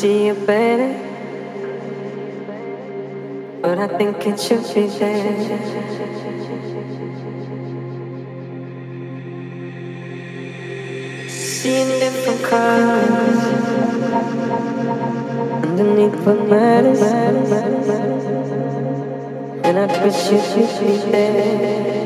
See it better. But I think it should be there. Seeing different colors underneath what matters. And I wish you should be there.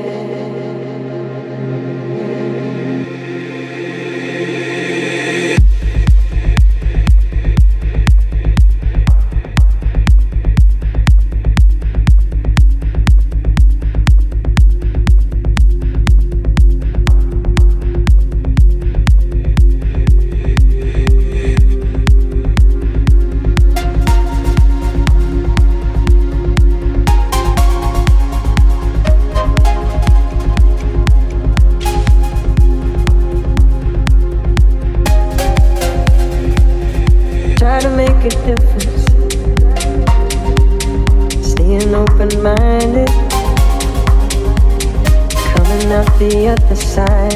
coming the other side.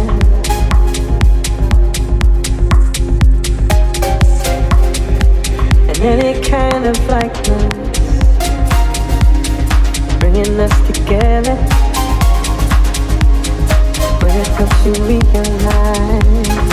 And kind of like brings us together. When it comes to realize.